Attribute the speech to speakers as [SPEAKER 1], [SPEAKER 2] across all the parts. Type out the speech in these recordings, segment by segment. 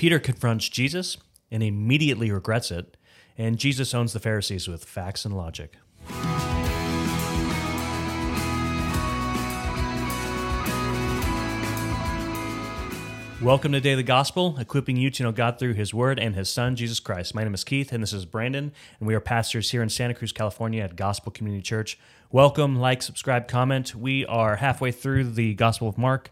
[SPEAKER 1] Peter confronts Jesus and immediately regrets it, and Jesus owns the Pharisees with facts and logic. Welcome to Daily Gospel, equipping you to know God through His Word and His Son, Jesus Christ. My name is Keith, and this is Brandon, and we are pastors here in Santa Cruz, California at Gospel Community Church. Welcome, like, subscribe, comment. We are halfway through the Gospel of Mark,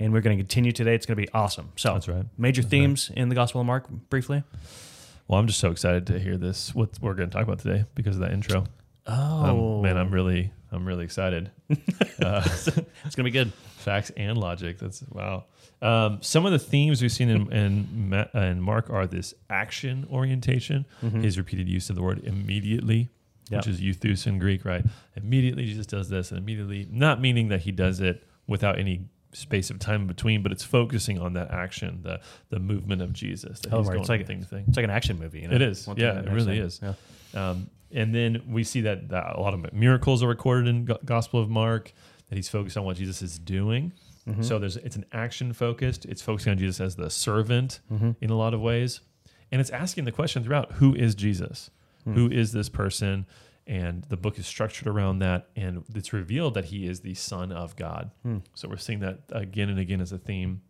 [SPEAKER 1] and we're going to continue today. It's going to be awesome. So,
[SPEAKER 2] That's right.
[SPEAKER 1] Major themes in the Gospel of Mark, briefly.
[SPEAKER 2] Well, I'm just so excited to hear this. What we're going to talk about today because of that intro.
[SPEAKER 1] Oh,
[SPEAKER 2] Um, man, I'm really, I'm really excited. uh,
[SPEAKER 1] it's going to be good.
[SPEAKER 2] facts and logic. That's wow. Um, some of the themes we've seen in in, Ma- uh, in Mark are this action orientation, his repeated use of the word immediately,
[SPEAKER 1] Yep.
[SPEAKER 2] which is euthus in Greek, right? Immediately Jesus does this, and immediately, not meaning that he does it without any space of time in between, but it's focusing on that action, the the movement of Jesus. That
[SPEAKER 1] Oh,
[SPEAKER 2] he's
[SPEAKER 1] right.
[SPEAKER 2] going
[SPEAKER 1] It's like-
[SPEAKER 2] from thing to thing.
[SPEAKER 1] It's like an action movie. You know?
[SPEAKER 2] It is.
[SPEAKER 1] One thing
[SPEAKER 2] Yeah,
[SPEAKER 1] to the
[SPEAKER 2] it
[SPEAKER 1] next
[SPEAKER 2] really
[SPEAKER 1] thing.
[SPEAKER 2] is.
[SPEAKER 1] Yeah.
[SPEAKER 2] Um, and then we see that, that a lot of miracles are recorded in Go- Gospel of Mark. That he's focused on what Jesus is doing.
[SPEAKER 1] Mm-hmm.
[SPEAKER 2] So there's it's an action focused. It's focusing on Jesus as the servant
[SPEAKER 1] Mm-hmm.
[SPEAKER 2] in a lot of ways, and it's asking the question throughout: Who is Jesus?
[SPEAKER 1] Hmm.
[SPEAKER 2] Who is this person? And the book is structured around that, and it's revealed that he is the Son of God.
[SPEAKER 1] Hmm.
[SPEAKER 2] So we're seeing that again and again as a theme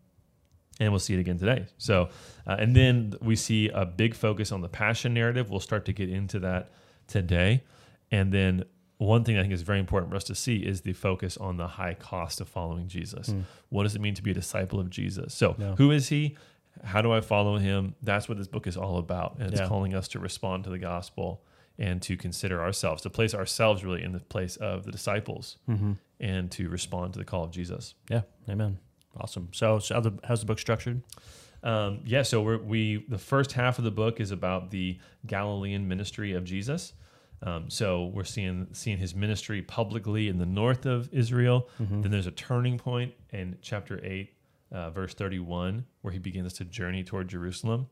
[SPEAKER 2] and we'll see it again today. So, uh, and then we see a big focus on the passion narrative. We'll start to get into that today. And then one thing I think is very important for us to see is the focus on the high cost of following Jesus. What does it mean to be a disciple of Jesus? So,
[SPEAKER 1] Yeah.
[SPEAKER 2] who is he? How do I follow him? That's what this book is all about. And it's
[SPEAKER 1] Yeah.
[SPEAKER 2] calling us to respond to the gospel and to consider ourselves, to place ourselves really in the place of the disciples
[SPEAKER 1] Mm-hmm.
[SPEAKER 2] and to respond to the call of Jesus.
[SPEAKER 1] Yeah. Amen. Awesome. So, so the, how's the book structured?
[SPEAKER 2] Um, yeah, so we're, we the first half of the book is about the Galilean ministry of Jesus. Um, so we're seeing seeing his ministry publicly in the north of Israel. Then there's a turning point in chapter eight, uh, verse thirty-one, where he begins to journey toward Jerusalem.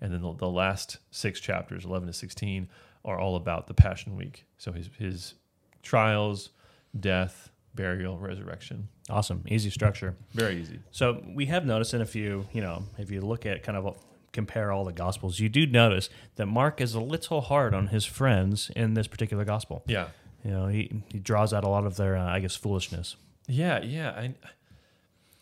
[SPEAKER 2] And then the, the last six chapters, eleven to sixteen, are all about the Passion Week. So his his trials, death, burial, resurrection.
[SPEAKER 1] Awesome. Easy structure.
[SPEAKER 2] Very easy.
[SPEAKER 1] So we have noticed in a few, you know, if you look at kind of compare all the gospels, you do notice that Mark is a little hard on his friends in this particular gospel.
[SPEAKER 2] Yeah.
[SPEAKER 1] You know, he, he draws out a lot of their, uh, I guess, foolishness.
[SPEAKER 2] Yeah, yeah. I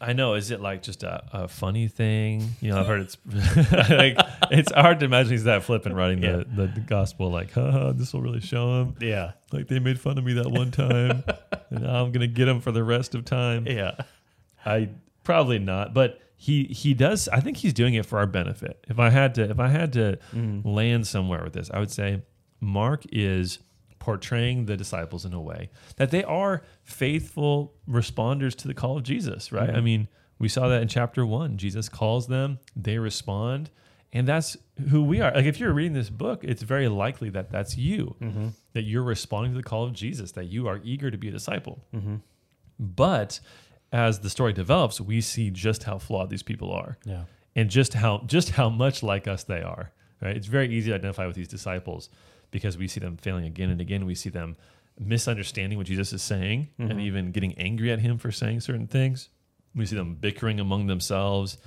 [SPEAKER 2] I know. Is it like just a, a funny thing? You know, I've heard it's like it's hard to imagine he's that flippant writing the, the, the gospel. Like, haha, this will really show him.
[SPEAKER 1] Yeah.
[SPEAKER 2] Like they made fun of me that one time, and now I'm gonna get him for the rest of time.
[SPEAKER 1] Yeah.
[SPEAKER 2] I probably not, but he he does. I think he's doing it for our benefit. If I had to, if I had to mm. land somewhere with this, I would say Mark is portraying the disciples in a way that they are faithful responders to the call of Jesus. Right? I mean, we saw that in chapter one. Jesus calls them, they respond. And that's who we are. Like, if you're reading this book, it's very likely that that's you, mm-hmm. that you're responding to the call of Jesus, that you are eager to be a disciple. Mm-hmm. But as the story develops, we see just how flawed these people are
[SPEAKER 1] Yeah.
[SPEAKER 2] and just how just how much like us they are. Right? It's very easy to identify with these disciples because we see them failing again and again. We see them misunderstanding what Jesus is saying and even getting angry at him for saying certain things. We see them bickering among themselves.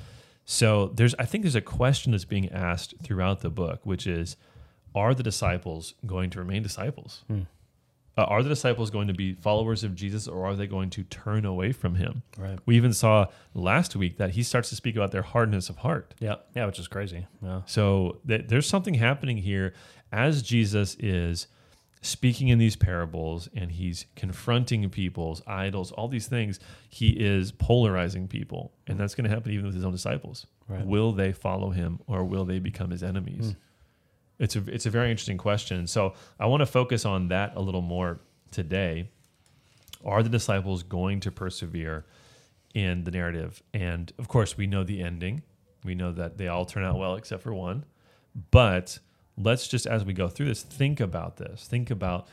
[SPEAKER 2] So there's I think there's a question that's being asked throughout the book, which is are the disciples going to remain disciples? Uh, are the disciples going to be followers of Jesus or are they going to turn away from him?
[SPEAKER 1] Right.
[SPEAKER 2] We even saw last week that he starts to speak about their hardness of heart.
[SPEAKER 1] Yeah. Yeah. Which is crazy. Yeah.
[SPEAKER 2] So th- there's something happening here as Jesus is speaking in these parables and he's confronting people's idols, all these things. He is polarizing people, and that's going to happen even with his own disciples.
[SPEAKER 1] Right.
[SPEAKER 2] Will they follow him or will they become his enemies? Hmm. It's a it's a very interesting question. So I want to focus on that a little more today. Are the disciples going to persevere in the narrative? And of course, we know the ending. We know that they all turn out well except for one. But let's just, as we go through this, think about this. Think about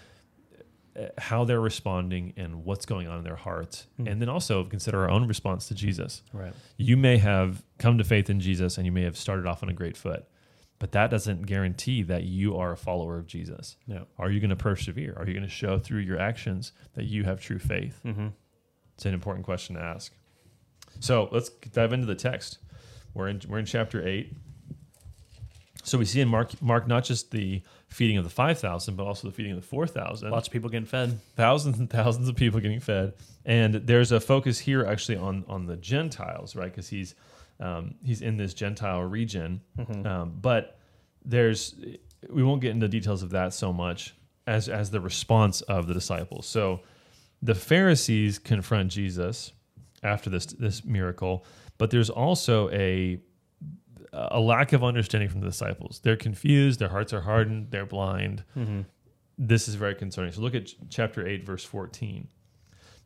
[SPEAKER 2] uh, how they're responding and what's going on in their hearts. And then also consider our own response to Jesus.
[SPEAKER 1] Right.
[SPEAKER 2] You may have come to faith in Jesus and you may have started off on a great foot, but that doesn't guarantee that you are a follower of Jesus.
[SPEAKER 1] Yeah.
[SPEAKER 2] Are you going to persevere? Are you going to show through your actions that you have true faith?
[SPEAKER 1] Mm-hmm.
[SPEAKER 2] It's an important question to ask. So let's dive into the text. We're in we're in chapter eight, So we see in Mark, Mark not just the feeding of the 5,000, but also the feeding of the 4,000.
[SPEAKER 1] Lots of people getting fed.
[SPEAKER 2] Thousands and thousands of people getting fed. And there's a focus here actually on, on the Gentiles, right? Because he's, um, he's in this Gentile region. Um, but there's, we won't get into details of that so much as, as the response of the disciples. So the Pharisees confront Jesus after this, this miracle, but there's also a, a lack of understanding from the disciples. They're confused, their hearts are hardened, they're blind. Mm-hmm. This is very concerning. So look at chapter 8, verse 14.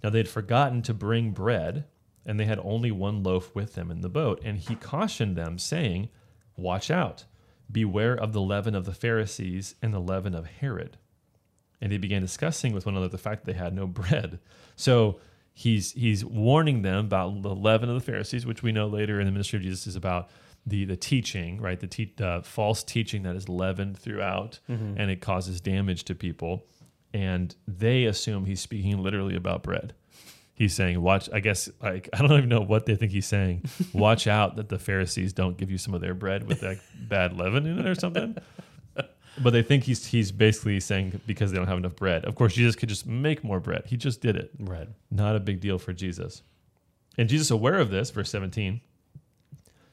[SPEAKER 2] Now they had forgotten to bring bread, and they had only one loaf with them in the boat. And he cautioned them, saying, Watch out, beware of the leaven of the Pharisees and the leaven of Herod. And they began discussing with one another the fact that they had no bread. So he's he's warning them about the leaven of the Pharisees, which we know later in the ministry of Jesus is about the the teaching, right? The te- uh, false teaching that is leavened throughout, and it causes damage to people. And they assume he's speaking literally about bread. He's saying, "Watch." I guess like I don't even know what they think he's saying. Watch out that the Pharisees don't give you some of their bread with that bad leaven in it or something. But they think he's he's basically saying because they don't have enough bread. Of course, Jesus could just make more bread. He just did it.
[SPEAKER 1] Right.
[SPEAKER 2] Not a big deal for Jesus. And Jesus, aware of this, verse 17,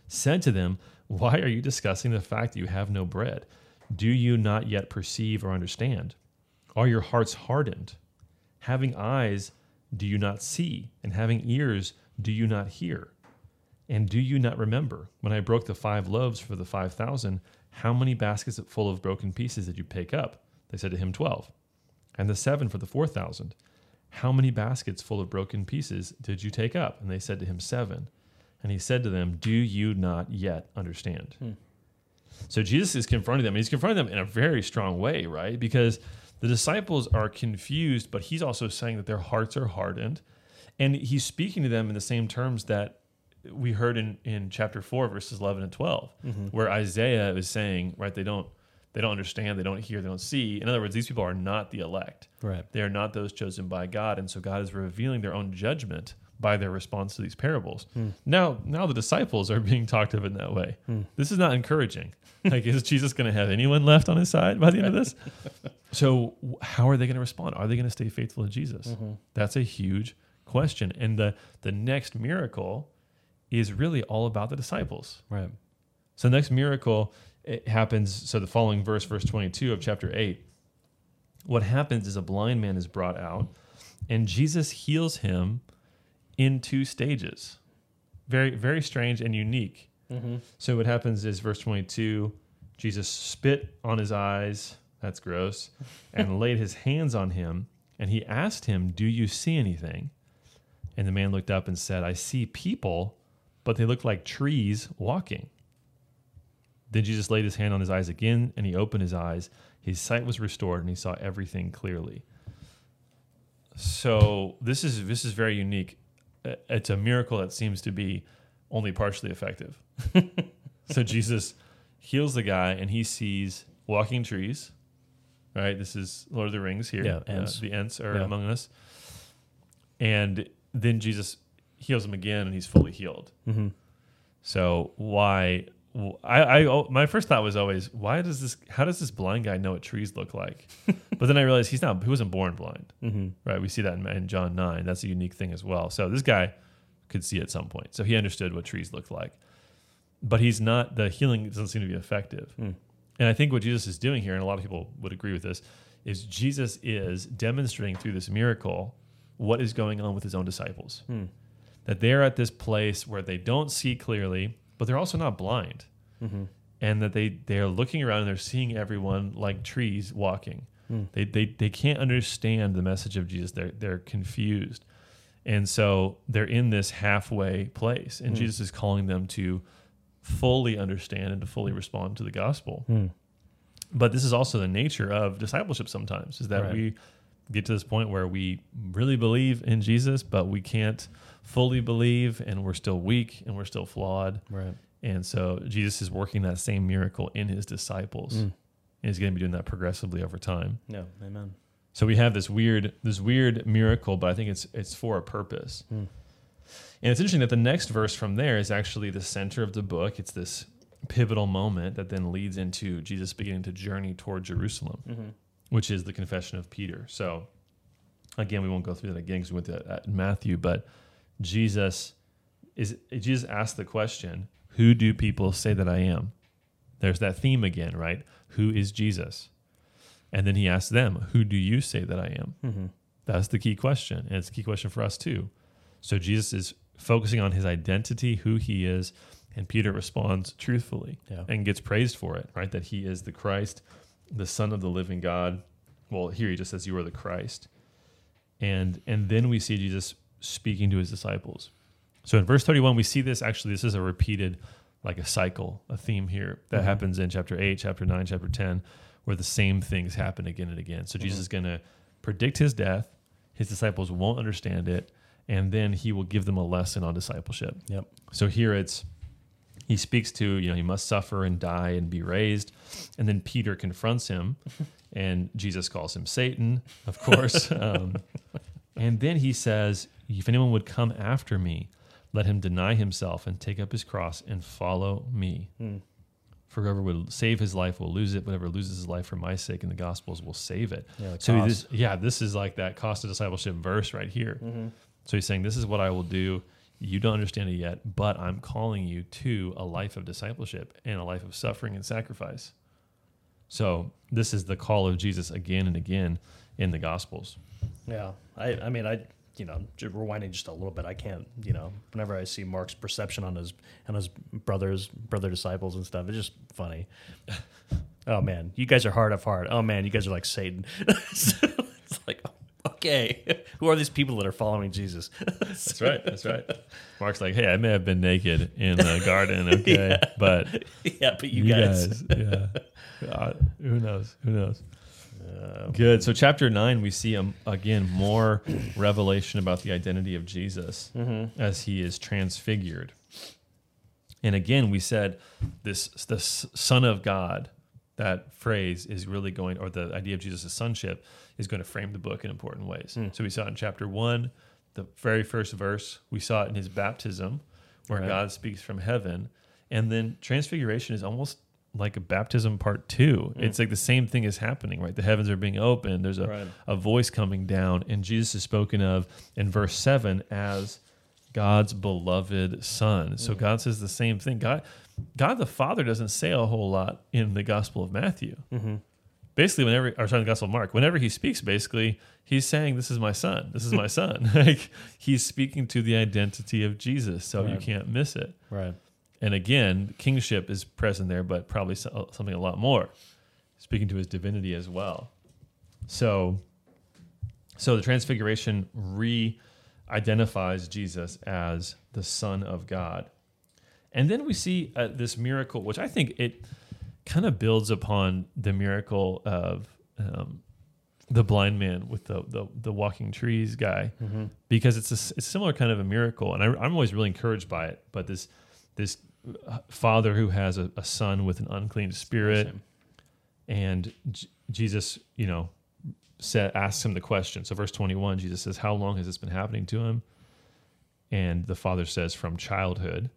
[SPEAKER 2] said to them, Why are you discussing the fact that you have no bread? Do you not yet perceive or understand? Are your hearts hardened? Having eyes, do you not see? And having ears, do you not hear? And do you not remember when I broke the five loaves for the five thousand? How many baskets full of broken pieces did you pick up? They said to him, Twelve. And the seven for the four thousand. How many baskets full of broken pieces did you take up? And they said to him, Seven. And he said to them, Do you not yet understand? Hmm. So Jesus is confronting them, and he's confronting them in a very strong way, right? Because the disciples are confused, but he's also saying that their hearts are hardened. And he's speaking to them in the same terms that we heard in, in chapter 4, verses 11 and 12, mm-hmm. where Isaiah is saying, right, they don't they don't understand, they don't hear, they don't see. In other words, these people are not the elect.
[SPEAKER 1] Right.
[SPEAKER 2] They are not those chosen by God, and so God is revealing their own judgment by their response to these parables. Hmm. Now, now the disciples are being talked of in that way. Hmm. This is not encouraging. Like, is Jesus going to have anyone left on his side by the end of this? So, how are they going to respond? Are they going to stay faithful to Jesus? Mm-hmm. That's a huge question. And the the next miracle is really all about the disciples.
[SPEAKER 1] Right.
[SPEAKER 2] So the next miracle it happens. So the following verse, verse 22 of chapter 8, what happens is a blind man is brought out, and Jesus heals him in two stages. Very, very strange and unique. Mm-hmm. So what happens is verse 22, Jesus spit on his eyes. That's gross. And laid his hands on him, and he asked him, "Do you see anything?" And the man looked up and said, "I see people, but they look like trees walking." Then Jesus laid his hand on his eyes again, and he opened his eyes. His sight was restored, and he saw everything clearly. So this is this is very unique. Uh, It's a miracle that seems to be only partially effective. so Jesus heals the guy, and he sees walking trees. Right, this is Lord of the Rings here.
[SPEAKER 1] Yeah,
[SPEAKER 2] Uh, the Ents are
[SPEAKER 1] Yeah.
[SPEAKER 2] among us. And then Jesus heals him again, and he's fully healed.
[SPEAKER 1] Mm-hmm.
[SPEAKER 2] So why? I, I my first thought was always why does this? How does this blind guy know what trees look like? but then I realized he's not. He wasn't born blind,
[SPEAKER 1] Mm-hmm.
[SPEAKER 2] right? We see that in, in John nine. That's a unique thing as well. So this guy could see at some point, so he understood what trees looked like. But he's not. The healing doesn't seem to be effective.
[SPEAKER 1] Mm.
[SPEAKER 2] And I think what Jesus is doing here, and a lot of people would agree with this, is Jesus is demonstrating through this miracle what is going on with his own disciples
[SPEAKER 1] Hmm.
[SPEAKER 2] that they're at this place where they don't see clearly, but they're also not blind,
[SPEAKER 1] Mm-hmm.
[SPEAKER 2] and that they they are looking around and they're seeing everyone like trees walking.
[SPEAKER 1] Hmm.
[SPEAKER 2] They they they can't understand the message of Jesus. They're they're confused, and so they're in this halfway place, and
[SPEAKER 1] Hmm.
[SPEAKER 2] Jesus is calling them to fully understand and to fully respond to the gospel.
[SPEAKER 1] Hmm.
[SPEAKER 2] But this is also the nature of discipleship. Sometimes is that
[SPEAKER 1] Right.
[SPEAKER 2] we get to this point where we really believe in Jesus, but we can't fully believe, and we're still weak and we're still flawed.
[SPEAKER 1] Right.
[SPEAKER 2] And so Jesus is working that same miracle in his disciples.
[SPEAKER 1] Mm.
[SPEAKER 2] And he's going to be doing that progressively over time.
[SPEAKER 1] Yeah. Amen.
[SPEAKER 2] So we have this weird this weird miracle, but I think it's it's for a purpose.
[SPEAKER 1] Mm.
[SPEAKER 2] And it's interesting that the next verse from there is actually the center of the book. It's this pivotal moment that then leads into Jesus beginning to journey toward Jerusalem, which is the confession of Peter. So, again, we won't go through that again because we went to that in Matthew, but Jesus is Jesus asked the question, "Who do people say that I am?" There's that theme again, right? Who is Jesus? And then he asks them, "Who do you say that I am?"
[SPEAKER 1] Mm-hmm.
[SPEAKER 2] That's the key question, and it's a key question for us too. So Jesus is focusing on his identity, who he is, and Peter responds truthfully
[SPEAKER 1] Yeah.
[SPEAKER 2] and gets praised for it, right? That he is the Christ, the Son of the living God. Well, here he just says, "You are the Christ," and and then we see Jesus speaking to his disciples. So in verse thirty-one, we see this. Actually, this is a repeated, like a cycle, a theme here that
[SPEAKER 1] Mhm.
[SPEAKER 2] happens in chapter eight, chapter nine, chapter ten, where the same things happen again and again. So Jesus is going to predict his death. His disciples won't understand it, and then he will give them a lesson on discipleship.
[SPEAKER 1] Yep.
[SPEAKER 2] So here it's he speaks to, you know, he must suffer and die and be raised. And then Peter confronts him and Jesus calls him Satan, of course. um, and then he says, If anyone would come after me, let him deny himself and take up his cross and follow me.
[SPEAKER 1] Mm.
[SPEAKER 2] For whoever would save his life will lose it. Whatever loses his life for my sake in the gospels will save it.
[SPEAKER 1] Yeah.
[SPEAKER 2] So this, yeah, this is like that cost of discipleship verse right here.
[SPEAKER 1] Mhm.
[SPEAKER 2] So he's saying, This is what I will do. You don't understand it yet, but I'm calling you to a life of discipleship and a life of suffering and sacrifice. So this is the call of Jesus again and again in the Gospels.
[SPEAKER 1] Yeah, I, I mean, I, you know, just rewinding just a little bit, I can't, you know, whenever I see Mark's perception on his on his brothers, brother disciples and stuff, it's just funny. oh man, you guys are hard of heart. Oh man, you guys are like Satan. it's like, okay, who are these people that are following Jesus?
[SPEAKER 2] That's right. That's right. Mark's like, Hey, I may have been naked in the garden, okay,
[SPEAKER 1] Yeah.
[SPEAKER 2] but
[SPEAKER 1] yeah, but you, guys.
[SPEAKER 2] yeah. God, who knows? Who knows? Good. So, chapter nine, we see um, again more revelation about the identity of Jesus
[SPEAKER 1] Mm-hmm.
[SPEAKER 2] as he is transfigured. And again, we said this the Son of God. That phrase is really going, or the idea of Jesus' sonship is going to frame the book in important ways.
[SPEAKER 1] Hmm.
[SPEAKER 2] So we saw it in chapter one, the very first verse. We saw it in his baptism, where
[SPEAKER 1] Right.
[SPEAKER 2] God speaks from heaven, and then transfiguration is almost like a baptism part two.
[SPEAKER 1] Hmm.
[SPEAKER 2] It's like the same thing is happening, right? The heavens are being opened. There's a
[SPEAKER 1] Right.
[SPEAKER 2] a voice coming down, and Jesus is spoken of in verse seven as God's beloved Son. So God says the same thing. God, God the Father doesn't say a whole lot in the Gospel of Matthew.
[SPEAKER 1] Mm-hmm.
[SPEAKER 2] Basically, whenever or sorry, the Gospel of Mark, whenever he speaks, basically he's saying, "This is my son. This is my son." like he's speaking to the identity of Jesus, so you can't miss it.
[SPEAKER 1] Right.
[SPEAKER 2] And again, kingship is present there, but probably something a lot more, speaking to his divinity as well. So, so the transfiguration re-identifies Jesus as the Son of God, and then we see uh, this miracle, which I think it kind of builds upon the miracle of um, the blind man with the, the the walking trees guy
[SPEAKER 1] Mm-hmm.
[SPEAKER 2] because it's a, it's similar kind of a miracle, and I, I'm always really encouraged by it. But this this father who has a, a son with an unclean spirit, and J- Jesus, you know, said asks him the question. So verse 21, Jesus says, "How long has this been happening to him?" And the father says, "From childhood."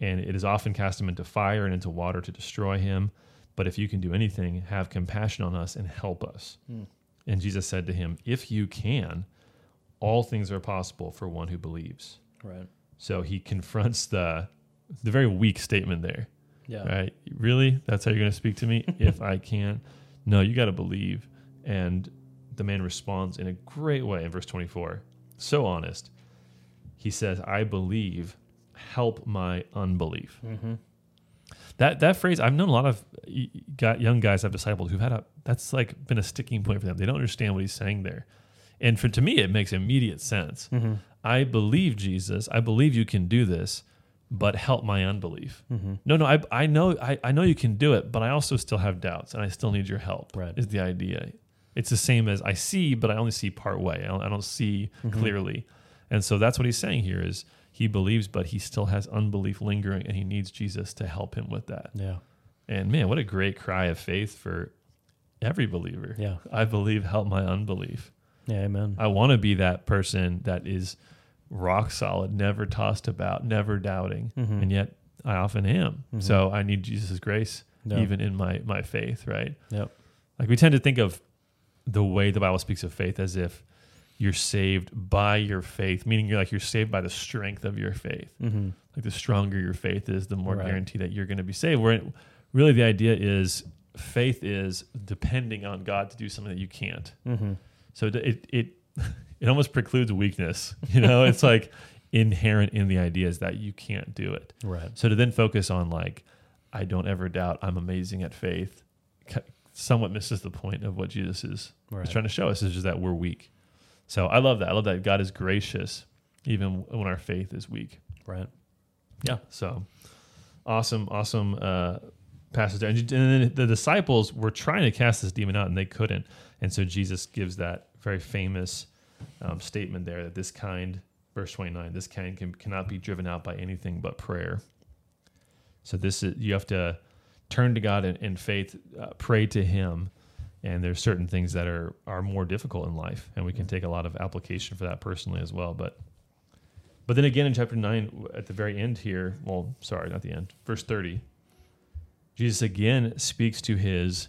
[SPEAKER 2] And it is often cast him into fire and into water to destroy him. But if you can do anything, have compassion on us and help us.
[SPEAKER 1] Hmm.
[SPEAKER 2] And Jesus said to him, If you can, all things are possible for one who believes.
[SPEAKER 1] Right.
[SPEAKER 2] So he confronts the the very weak statement there.
[SPEAKER 1] Yeah.
[SPEAKER 2] Right? Really? That's how you're going to speak to me? if I can't, No, you got to believe. And the man responds in a great way in verse 24. So honest. He says, I believe, help my unbelief.
[SPEAKER 1] Mm-hmm.
[SPEAKER 2] That that phrase, I've known a lot of y- y- got young guys I've discipled who've had a that's like been a sticking point for them. They don't understand what he's saying there. And for to me it makes immediate sense.
[SPEAKER 1] Mm-hmm.
[SPEAKER 2] I believe Jesus. I believe you can do this, but help my unbelief.
[SPEAKER 1] Mm-hmm.
[SPEAKER 2] No, no, I, I know I, I know you can do it, but I also still have doubts and I still need your help.
[SPEAKER 1] Right.
[SPEAKER 2] Is the idea. It's the same as I see, but I only see part way. I don't, I don't see
[SPEAKER 1] Mhm.
[SPEAKER 2] clearly. And so that's what he's saying here is he believes, but he still has unbelief lingering and he needs Jesus to help him with that.
[SPEAKER 1] Yeah.
[SPEAKER 2] And man, what a great cry of faith for every believer.
[SPEAKER 1] Yeah.
[SPEAKER 2] I believe, help my unbelief.
[SPEAKER 1] Yeah. Amen.
[SPEAKER 2] I want to be that person that is rock solid, never tossed about, never doubting.
[SPEAKER 1] Mhm.
[SPEAKER 2] And yet I often am. So I need Jesus' grace
[SPEAKER 1] Mm-hmm.
[SPEAKER 2] Even in my my faith, right?
[SPEAKER 1] Yep.
[SPEAKER 2] Like we tend to think of the way the Bible speaks of faith as if you're saved by your faith, meaning you're like you're saved by the strength of your faith.
[SPEAKER 1] Mm-hmm.
[SPEAKER 2] Like the stronger your faith is, the more
[SPEAKER 1] Right.
[SPEAKER 2] guarantee that you're going to be saved. Where it, really the idea is faith is depending on God to do something that you can't.
[SPEAKER 1] Mm-hmm.
[SPEAKER 2] So it it it, almost precludes weakness. You know, it's like inherent in the idea is that you can't do it.
[SPEAKER 1] Right.
[SPEAKER 2] So to then focus on like, I don't ever doubt I'm amazing at faith, somewhat misses the point of what Jesus is,
[SPEAKER 1] Right.
[SPEAKER 2] is trying to show us is just that we're weak. So I love that. I love that God is gracious even when our faith is weak.
[SPEAKER 1] Right.
[SPEAKER 2] Yeah. So awesome, awesome uh, passage there. And then the disciples were trying to cast this demon out and they couldn't. And so Jesus gives that very famous um, statement there that this kind, verse 29, this kind can, cannot be driven out by anything but prayer. So this is, you have to turn to God in, in faith, uh, pray to Him. And there's certain things that are, are more difficult in life. And we can take a lot of application for that personally as well. But but then again in chapter 9, at the very end here, well, sorry, not the end, verse 30, Jesus again speaks to his,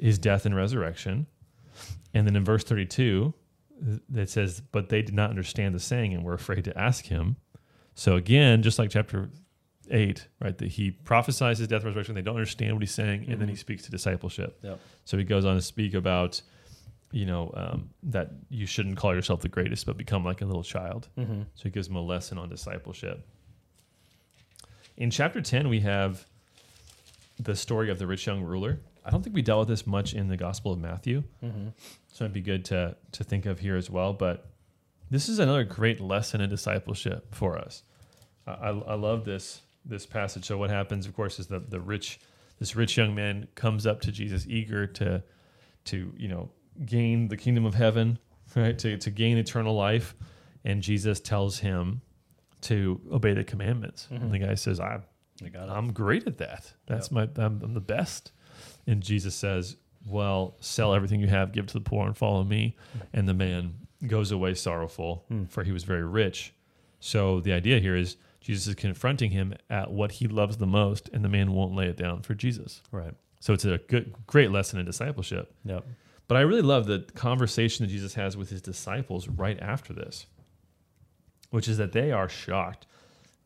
[SPEAKER 2] his death and resurrection. And then in verse 32, it says, But they did not understand the saying and were afraid to ask him. So again, just like chapter 8, right, that he prophesies his death and resurrection, they don't understand what he's saying, and then he speaks to discipleship.
[SPEAKER 1] Yep.
[SPEAKER 2] So he goes on to speak about, you know, um, that you shouldn't call yourself the greatest, but become like a little child.
[SPEAKER 1] Mm-hmm.
[SPEAKER 2] So he gives them a lesson on discipleship. In chapter 10, we have the story of the rich young ruler. I don't think we dealt with this much in the Gospel of Matthew.
[SPEAKER 1] Mm-hmm.
[SPEAKER 2] So it'd be good to, to think of here as well. But this is another great lesson in discipleship for us. I, I, I love this this passage. So what happens, of course, is the, the rich this rich young man comes up to Jesus eager to to, you know, gain the kingdom of heaven, right? To to gain eternal life. And Jesus tells him to obey the commandments.
[SPEAKER 1] Mhm.
[SPEAKER 2] And the guy says, "I,
[SPEAKER 1] I got
[SPEAKER 2] I'm great at that. That's my I'm, I'm the best. And Jesus says, "Well, sell everything you have, give to the poor, and follow me." And the man goes away sorrowful,
[SPEAKER 1] Hmm.
[SPEAKER 2] for he was very rich. So the idea here is Jesus is confronting him at what he loves the most, and the man won't lay it down for Jesus.
[SPEAKER 1] right.
[SPEAKER 2] So it's a good, great lesson in discipleship.
[SPEAKER 1] Yep.
[SPEAKER 2] But I really love the conversation that Jesus has with his disciples right after this, which is that they are shocked.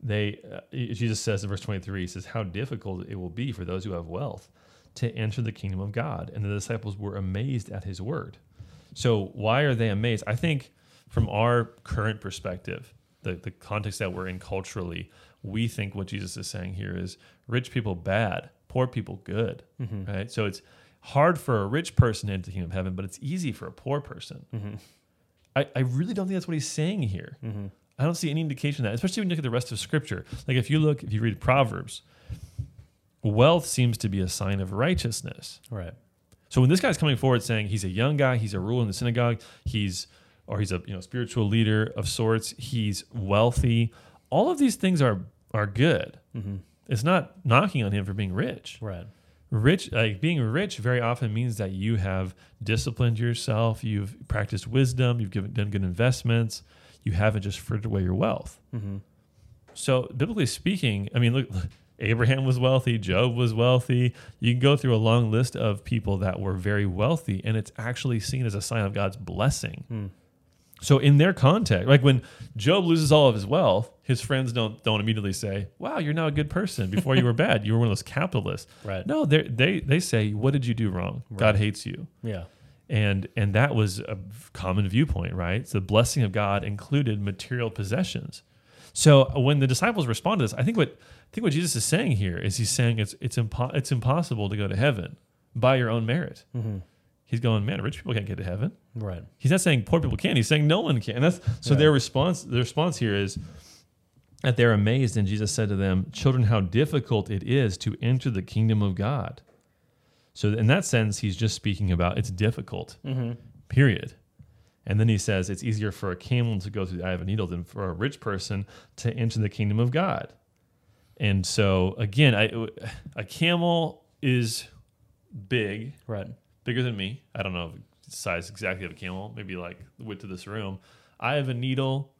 [SPEAKER 2] They uh, Jesus says in verse 23, he says, How difficult it will be for those who have wealth to enter the kingdom of God. And the disciples were amazed at his word. So why are they amazed? I think from our current perspective, the, the context that we're in culturally, we think what Jesus is saying here is rich people bad, poor people good.
[SPEAKER 1] Mm-hmm.
[SPEAKER 2] Right? So it's hard for a rich person to enter the kingdom of heaven, but it's easy for a poor person.
[SPEAKER 1] Mm-hmm.
[SPEAKER 2] I, I really don't think that's what he's saying here.
[SPEAKER 1] Mm-hmm.
[SPEAKER 2] I don't see any indication of that, especially when you look at the rest of Scripture. Like if you look, if you read Proverbs, wealth seems to be a sign of righteousness.
[SPEAKER 1] Right.
[SPEAKER 2] So when this guy's coming forward saying he's a young guy, he's a ruler in the synagogue, he's or he's a you know spiritual leader of sorts, he's wealthy. All of these things are are good.
[SPEAKER 1] Mm-hmm.
[SPEAKER 2] It's not knocking on him for being rich.
[SPEAKER 1] Right.
[SPEAKER 2] Rich, like being rich, very often means that you have disciplined yourself, you've practiced wisdom, you've given, done good investments, you haven't just frittered away your wealth.
[SPEAKER 1] Mm-hmm.
[SPEAKER 2] So, biblically speaking, I mean, look, Abraham was wealthy, Job was wealthy. You can go through a long list of people that were very wealthy, and it's actually seen as a sign of God's blessing.
[SPEAKER 1] Mm.
[SPEAKER 2] So, in their context, like when Job loses all of his wealth, his friends don't don't immediately say, "Wow, you're now a good person." Before you were bad, you were one of those capitalists.
[SPEAKER 1] Right.
[SPEAKER 2] No, they they they say, "What did you do wrong? God hates you."
[SPEAKER 1] Yeah.
[SPEAKER 2] and and that was a common viewpoint right so the blessing of god included material possessions so when the disciples respond to this i think what i think what jesus is saying here is he's saying it's it's impo- it's impossible to go to heaven by your own merit
[SPEAKER 1] Mm-hmm.
[SPEAKER 2] he's going man rich people can't get to heaven
[SPEAKER 1] Right.
[SPEAKER 2] he's not saying poor people can he's saying no one can and that's so
[SPEAKER 1] Yeah.
[SPEAKER 2] their response their response here is that they're amazed and jesus said to them children how difficult it is to enter the kingdom of god so in that sense he's just speaking about it's difficult
[SPEAKER 1] Mm-hmm.
[SPEAKER 2] period. And then he says it's easier for a camel to go through the eye of a needle than for a rich person to enter the kingdom of God. And so again, I, a camel is big,
[SPEAKER 1] Right.
[SPEAKER 2] bigger than me. I don't know the size exactly of a camel, maybe like the width of this room. I have a needle.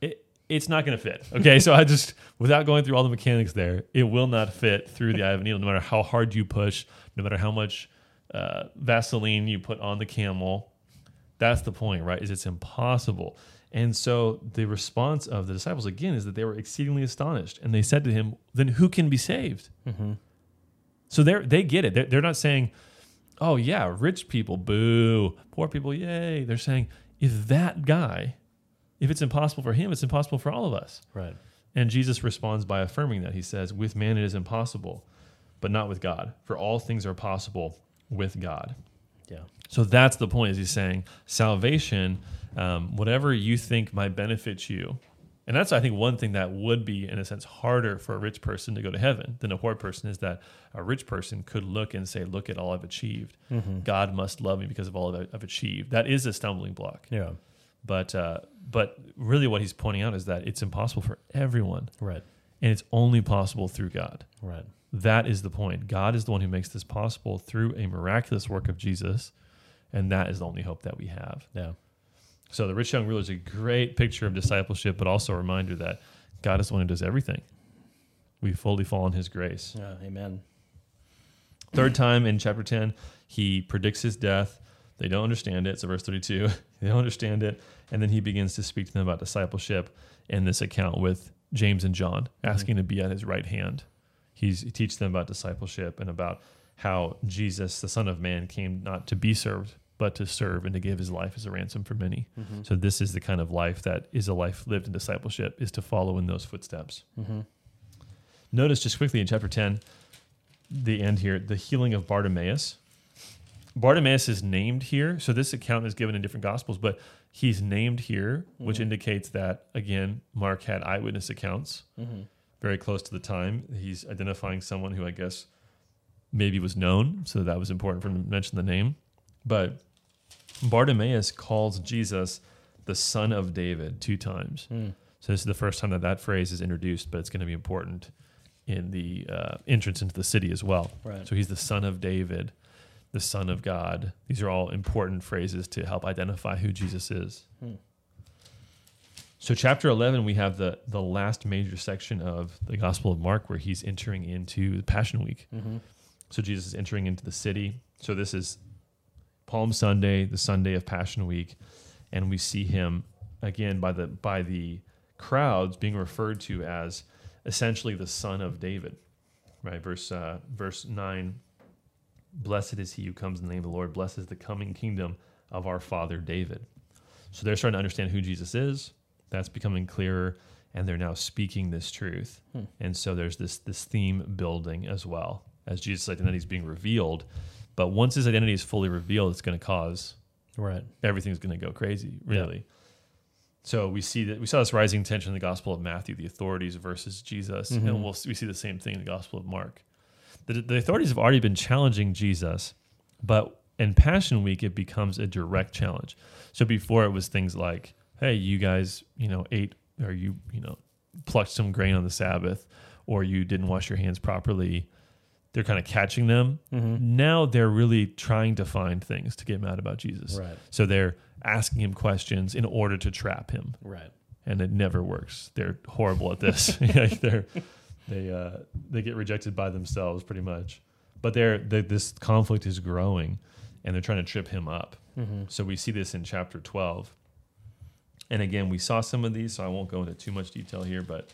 [SPEAKER 2] It it's not going to fit. Okay, so I just without going through all the mechanics there, it will not fit through the eye of a needle, no matter how hard you push, no matter how much uh, Vaseline you put on the camel. That's the point, right? Is it's impossible. And so the response of the disciples again is that they were exceedingly astonished, and they said to him, "Then who can be saved?" Mm-hmm. So they they get it. They're, they're not saying, "Oh yeah, rich people, boo! Poor people, yay!" They're saying, "If that guy, if it's impossible for him, it's impossible for all of us."
[SPEAKER 1] Right.
[SPEAKER 2] And Jesus responds by affirming that. He says, "With man it is impossible, but not with God. For all things are possible with God."
[SPEAKER 1] Yeah.
[SPEAKER 2] So that's the point. Is he's saying salvation, um, whatever you think might benefit you, and that's I think one thing that would be in a sense harder for a rich person to go to heaven than a poor person is that a rich person could look and say, "Look at all I've achieved. God must love me because of all that I've achieved." That is a stumbling block.
[SPEAKER 1] Yeah.
[SPEAKER 2] But uh, but really, what he's pointing out is that it's impossible for everyone,
[SPEAKER 1] Right.
[SPEAKER 2] and it's only possible through God.
[SPEAKER 1] Right.
[SPEAKER 2] That is the point. God is the one who makes this possible through a miraculous work of Jesus, and that is the only hope that we have.
[SPEAKER 1] Yeah.
[SPEAKER 2] So the rich young ruler is a great picture of discipleship, but also a reminder that God is the one who does everything. We fully fall in His grace.
[SPEAKER 1] Yeah. Amen.
[SPEAKER 2] Third time in chapter 10, he predicts his death. They don't understand it. So, verse 32, they don't understand it. And then he begins to speak to them about discipleship in this account with James and John, mm-hmm. asking to be at his right hand. He's, he teaches them about discipleship and about how Jesus, the Son of Man, came not to be served, but to serve and to give his life as a ransom for many. Mm-hmm. So, this is the kind of life that is a life lived in discipleship, is to follow in those footsteps. Mm-hmm. Notice just quickly in chapter 10, the end here, the healing of Bartimaeus. Bartimaeus is named here. So this account is given in different gospels, but he's named here, which mm-hmm. indicates that, again, Mark had eyewitness accounts very close to the time. He's identifying someone who I guess maybe was known. So that was important for him to mention the name. But Bartimaeus calls Jesus the son of David two times. So this is the first time that that phrase is introduced, but it's going to be important in the uh, entrance into the city as well.
[SPEAKER 1] Right.
[SPEAKER 2] So he's the son of David, the son of God. These are all important phrases to help identify who Jesus is. So chapter 11 we have the the last major section of the Gospel of Mark where he's entering into the Passion Week. So Jesus is entering into the city. So this is Palm Sunday, the Sunday of Passion Week, and we see him again by the by the crowds being referred to as essentially the son of David. Right? Verse uh, verse 9 Blessed is he who comes in the name of the Lord. Blessed is the coming kingdom of our father David. So they're starting to understand who Jesus is. That's becoming clearer, and they're now speaking this truth. Hmm. And so there's this this theme building as well as Jesus' identity is being revealed. But once his identity is fully revealed, it's going to cause
[SPEAKER 1] Right.
[SPEAKER 2] everything's going to go crazy, really. So we see that we saw this rising tension in the Gospel of Matthew, the authorities versus Jesus, and mm-hmm. we'll, we see the same thing in the Gospel of Mark. The, the authorities have already been challenging Jesus, but in Passion Week it becomes a direct challenge. So before it was things like, "Hey, you guys, you know, ate or you, you know, plucked some grain on the Sabbath, or you didn't wash your hands properly." They're kind of catching them. Now they're really trying to find things to get mad about Jesus.
[SPEAKER 1] Right.
[SPEAKER 2] So they're asking him questions in order to trap him,
[SPEAKER 1] Right.
[SPEAKER 2] and it never works. They're horrible at this. They're they uh, they get rejected by themselves pretty much. But they're, they this conflict is growing, and they're trying to trip him up. So we see this in chapter twelve. And again, we saw some of these, so I won't go into too much detail here. But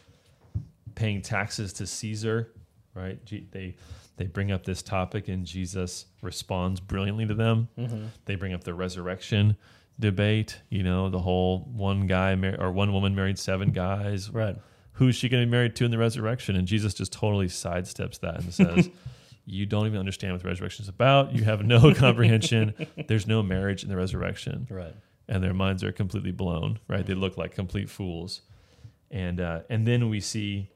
[SPEAKER 2] paying taxes to Caesar, right? They they bring up this topic, and Jesus responds brilliantly to them. Mm-hmm. They bring up the resurrection debate. You know, the whole one guy mar- or one woman married seven guys.
[SPEAKER 1] Right.
[SPEAKER 2] Who's she going to be married to in the resurrection? And Jesus just totally sidesteps that and says. You don't even understand what the resurrection is about. You have no comprehension. There's no marriage in the resurrection
[SPEAKER 1] Right.
[SPEAKER 2] And their minds are completely blown. Right? They look like complete fools. And uh, and then we see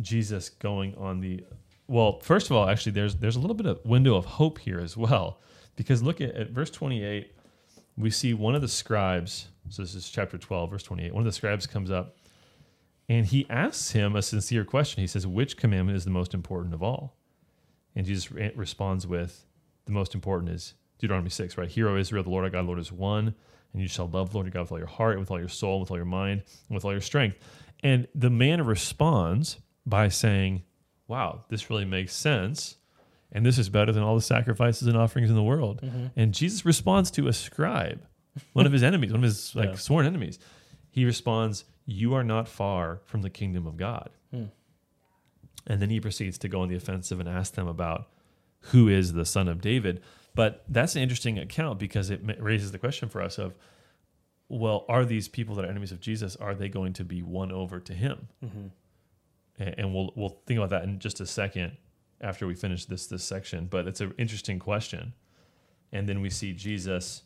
[SPEAKER 2] Jesus going on the well. First of all, actually, there's there's a little bit of window of hope here as well, because look at, at verse 28. We see one of the scribes. So this is chapter 12, verse 28. One of the scribes comes up, and he asks him a sincere question. He says, "Which commandment is the most important of all?" And Jesus re- responds with, "The most important is Deuteronomy 6, right? O Israel, the Lord our God, Lord is one, and you shall love the Lord your God with all your heart, with all your soul, with all your mind, and with all your strength. And the man responds by saying, Wow, this really makes sense. And this is better than all the sacrifices and offerings in the world. Mm-hmm. And Jesus responds to a scribe, one of his enemies, one of his like
[SPEAKER 1] Yeah.
[SPEAKER 2] sworn enemies. He responds, You are not far from the kingdom of God. Hmm. And then he proceeds to go on the offensive and ask them about who is the son of David. But that's an interesting account because it raises the question for us of, well, are these people that are enemies of Jesus, are they going to be won over to him? Mm-hmm. A- And we'll we'll think about that in just a second after we finish this this section. But it's an interesting question. And then we see Jesus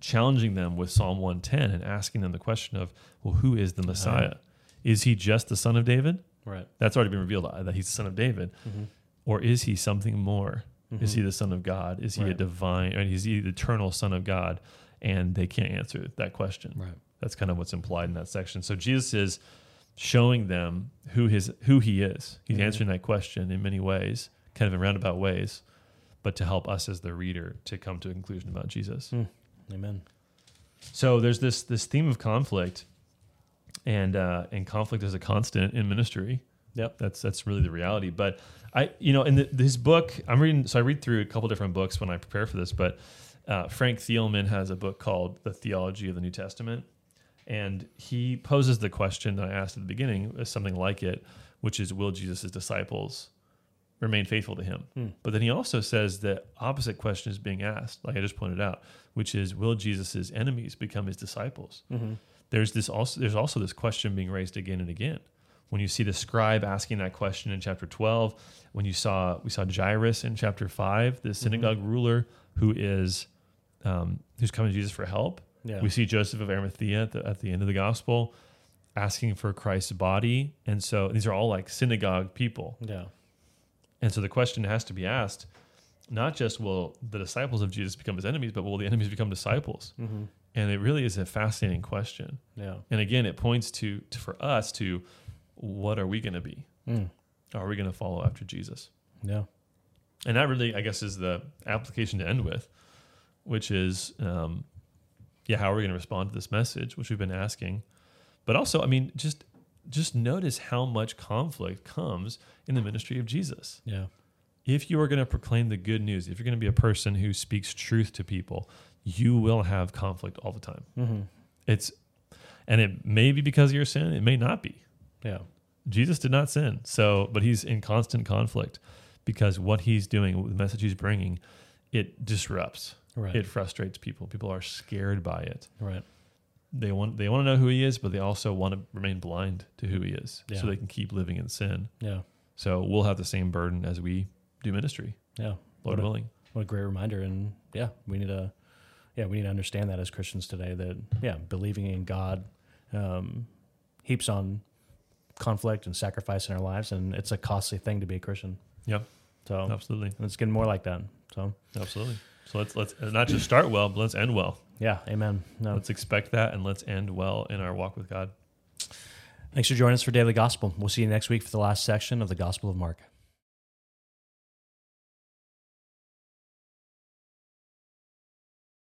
[SPEAKER 2] challenging them with Psalm 110 and asking them the question of, well, who is the uh-huh. Messiah? Is he just the son of David?
[SPEAKER 1] Right.
[SPEAKER 2] That's already been revealed uh, that he's the son of David. Mm-hmm. Or is he something more? Is he the son of God? Is he a divine? Or is he the eternal son of God? And they can't answer that question.
[SPEAKER 1] Right.
[SPEAKER 2] That's kind of what's implied in that section. So Jesus is showing them who his who he is. He's answering that question in many ways, kind of in roundabout ways, but to help us as the reader to come to a conclusion about Jesus.
[SPEAKER 1] Amen.
[SPEAKER 2] So there's this this theme of conflict, and uh, and conflict is a constant in ministry.
[SPEAKER 1] Yep.
[SPEAKER 2] That's that's really the reality. But I, you know, in the, his book, I'm reading. So I read through a couple different books when I prepare for this. But uh, Frank Thielman has a book called The Theology of the New Testament, and he poses the question that I asked at the beginning, is something like it, which is, will Jesus' disciples remain faithful to him?
[SPEAKER 1] Hmm.
[SPEAKER 2] But then he also says the opposite question is being asked, like I just pointed out, which is, will Jesus' enemies become his disciples?
[SPEAKER 1] Mm-hmm.
[SPEAKER 2] there's this also there's also this question being raised again and again. When you see the scribe asking that question in chapter 12, when you saw we saw Jairus in chapter 5, the synagogue ruler who is um, who's coming to Jesus for help.
[SPEAKER 1] Yeah.
[SPEAKER 2] We see Joseph of Arimathea at the, at the end of the gospel asking for Christ's body, and so these are all like synagogue people.
[SPEAKER 1] Yeah.
[SPEAKER 2] And so the question has to be asked, not just will the disciples of Jesus become his enemies, but will the enemies become disciples?
[SPEAKER 1] Mm-hmm.
[SPEAKER 2] And it really is a fascinating question.
[SPEAKER 1] Yeah.
[SPEAKER 2] And again, it points to, to for us to what are we going to be?
[SPEAKER 1] Mm.
[SPEAKER 2] Are we going to follow after Jesus?
[SPEAKER 1] Yeah.
[SPEAKER 2] And that really, I guess, is the application to end with, which is, um, yeah, how are we going to respond to this message, which we've been asking, but also, I mean, just just notice how much conflict comes in the ministry of Jesus.
[SPEAKER 1] Yeah.
[SPEAKER 2] If you are going to proclaim the good news, if you're going to be a person who speaks truth to people, you will have conflict all the time.
[SPEAKER 1] Mm-hmm.
[SPEAKER 2] It's, and it may be because of your sin, it may not be.
[SPEAKER 1] Yeah.
[SPEAKER 2] Jesus did not sin. So, but he's in constant conflict because what he's doing, the message he's bringing, it disrupts.
[SPEAKER 1] Right.
[SPEAKER 2] It frustrates people. People are scared by it.
[SPEAKER 1] right.
[SPEAKER 2] They want they want to know who he is, but they also want to remain blind to who he is,
[SPEAKER 1] Yeah.
[SPEAKER 2] so they can keep living in sin.
[SPEAKER 1] Yeah.
[SPEAKER 2] So we'll have the same burden as we do ministry,
[SPEAKER 1] Yeah.
[SPEAKER 2] Lord
[SPEAKER 1] What a-
[SPEAKER 2] willing.
[SPEAKER 1] What a great reminder. And yeah, we need to, yeah, we need to understand that as Christians today that, yeah, believing in God um, heaps on conflict and sacrifice in our lives. And it's a costly thing to be a Christian.
[SPEAKER 2] Yep,
[SPEAKER 1] So
[SPEAKER 2] absolutely, And
[SPEAKER 1] it's getting more like that. So
[SPEAKER 2] absolutely. So let's let's not just start well, but let's end well.
[SPEAKER 1] yeah, amen. No,
[SPEAKER 2] Let's expect that, and let's end well in our walk with God.
[SPEAKER 1] thanks for joining us for Daily Gospel. We'll see you next week for the last section of the Gospel of Mark.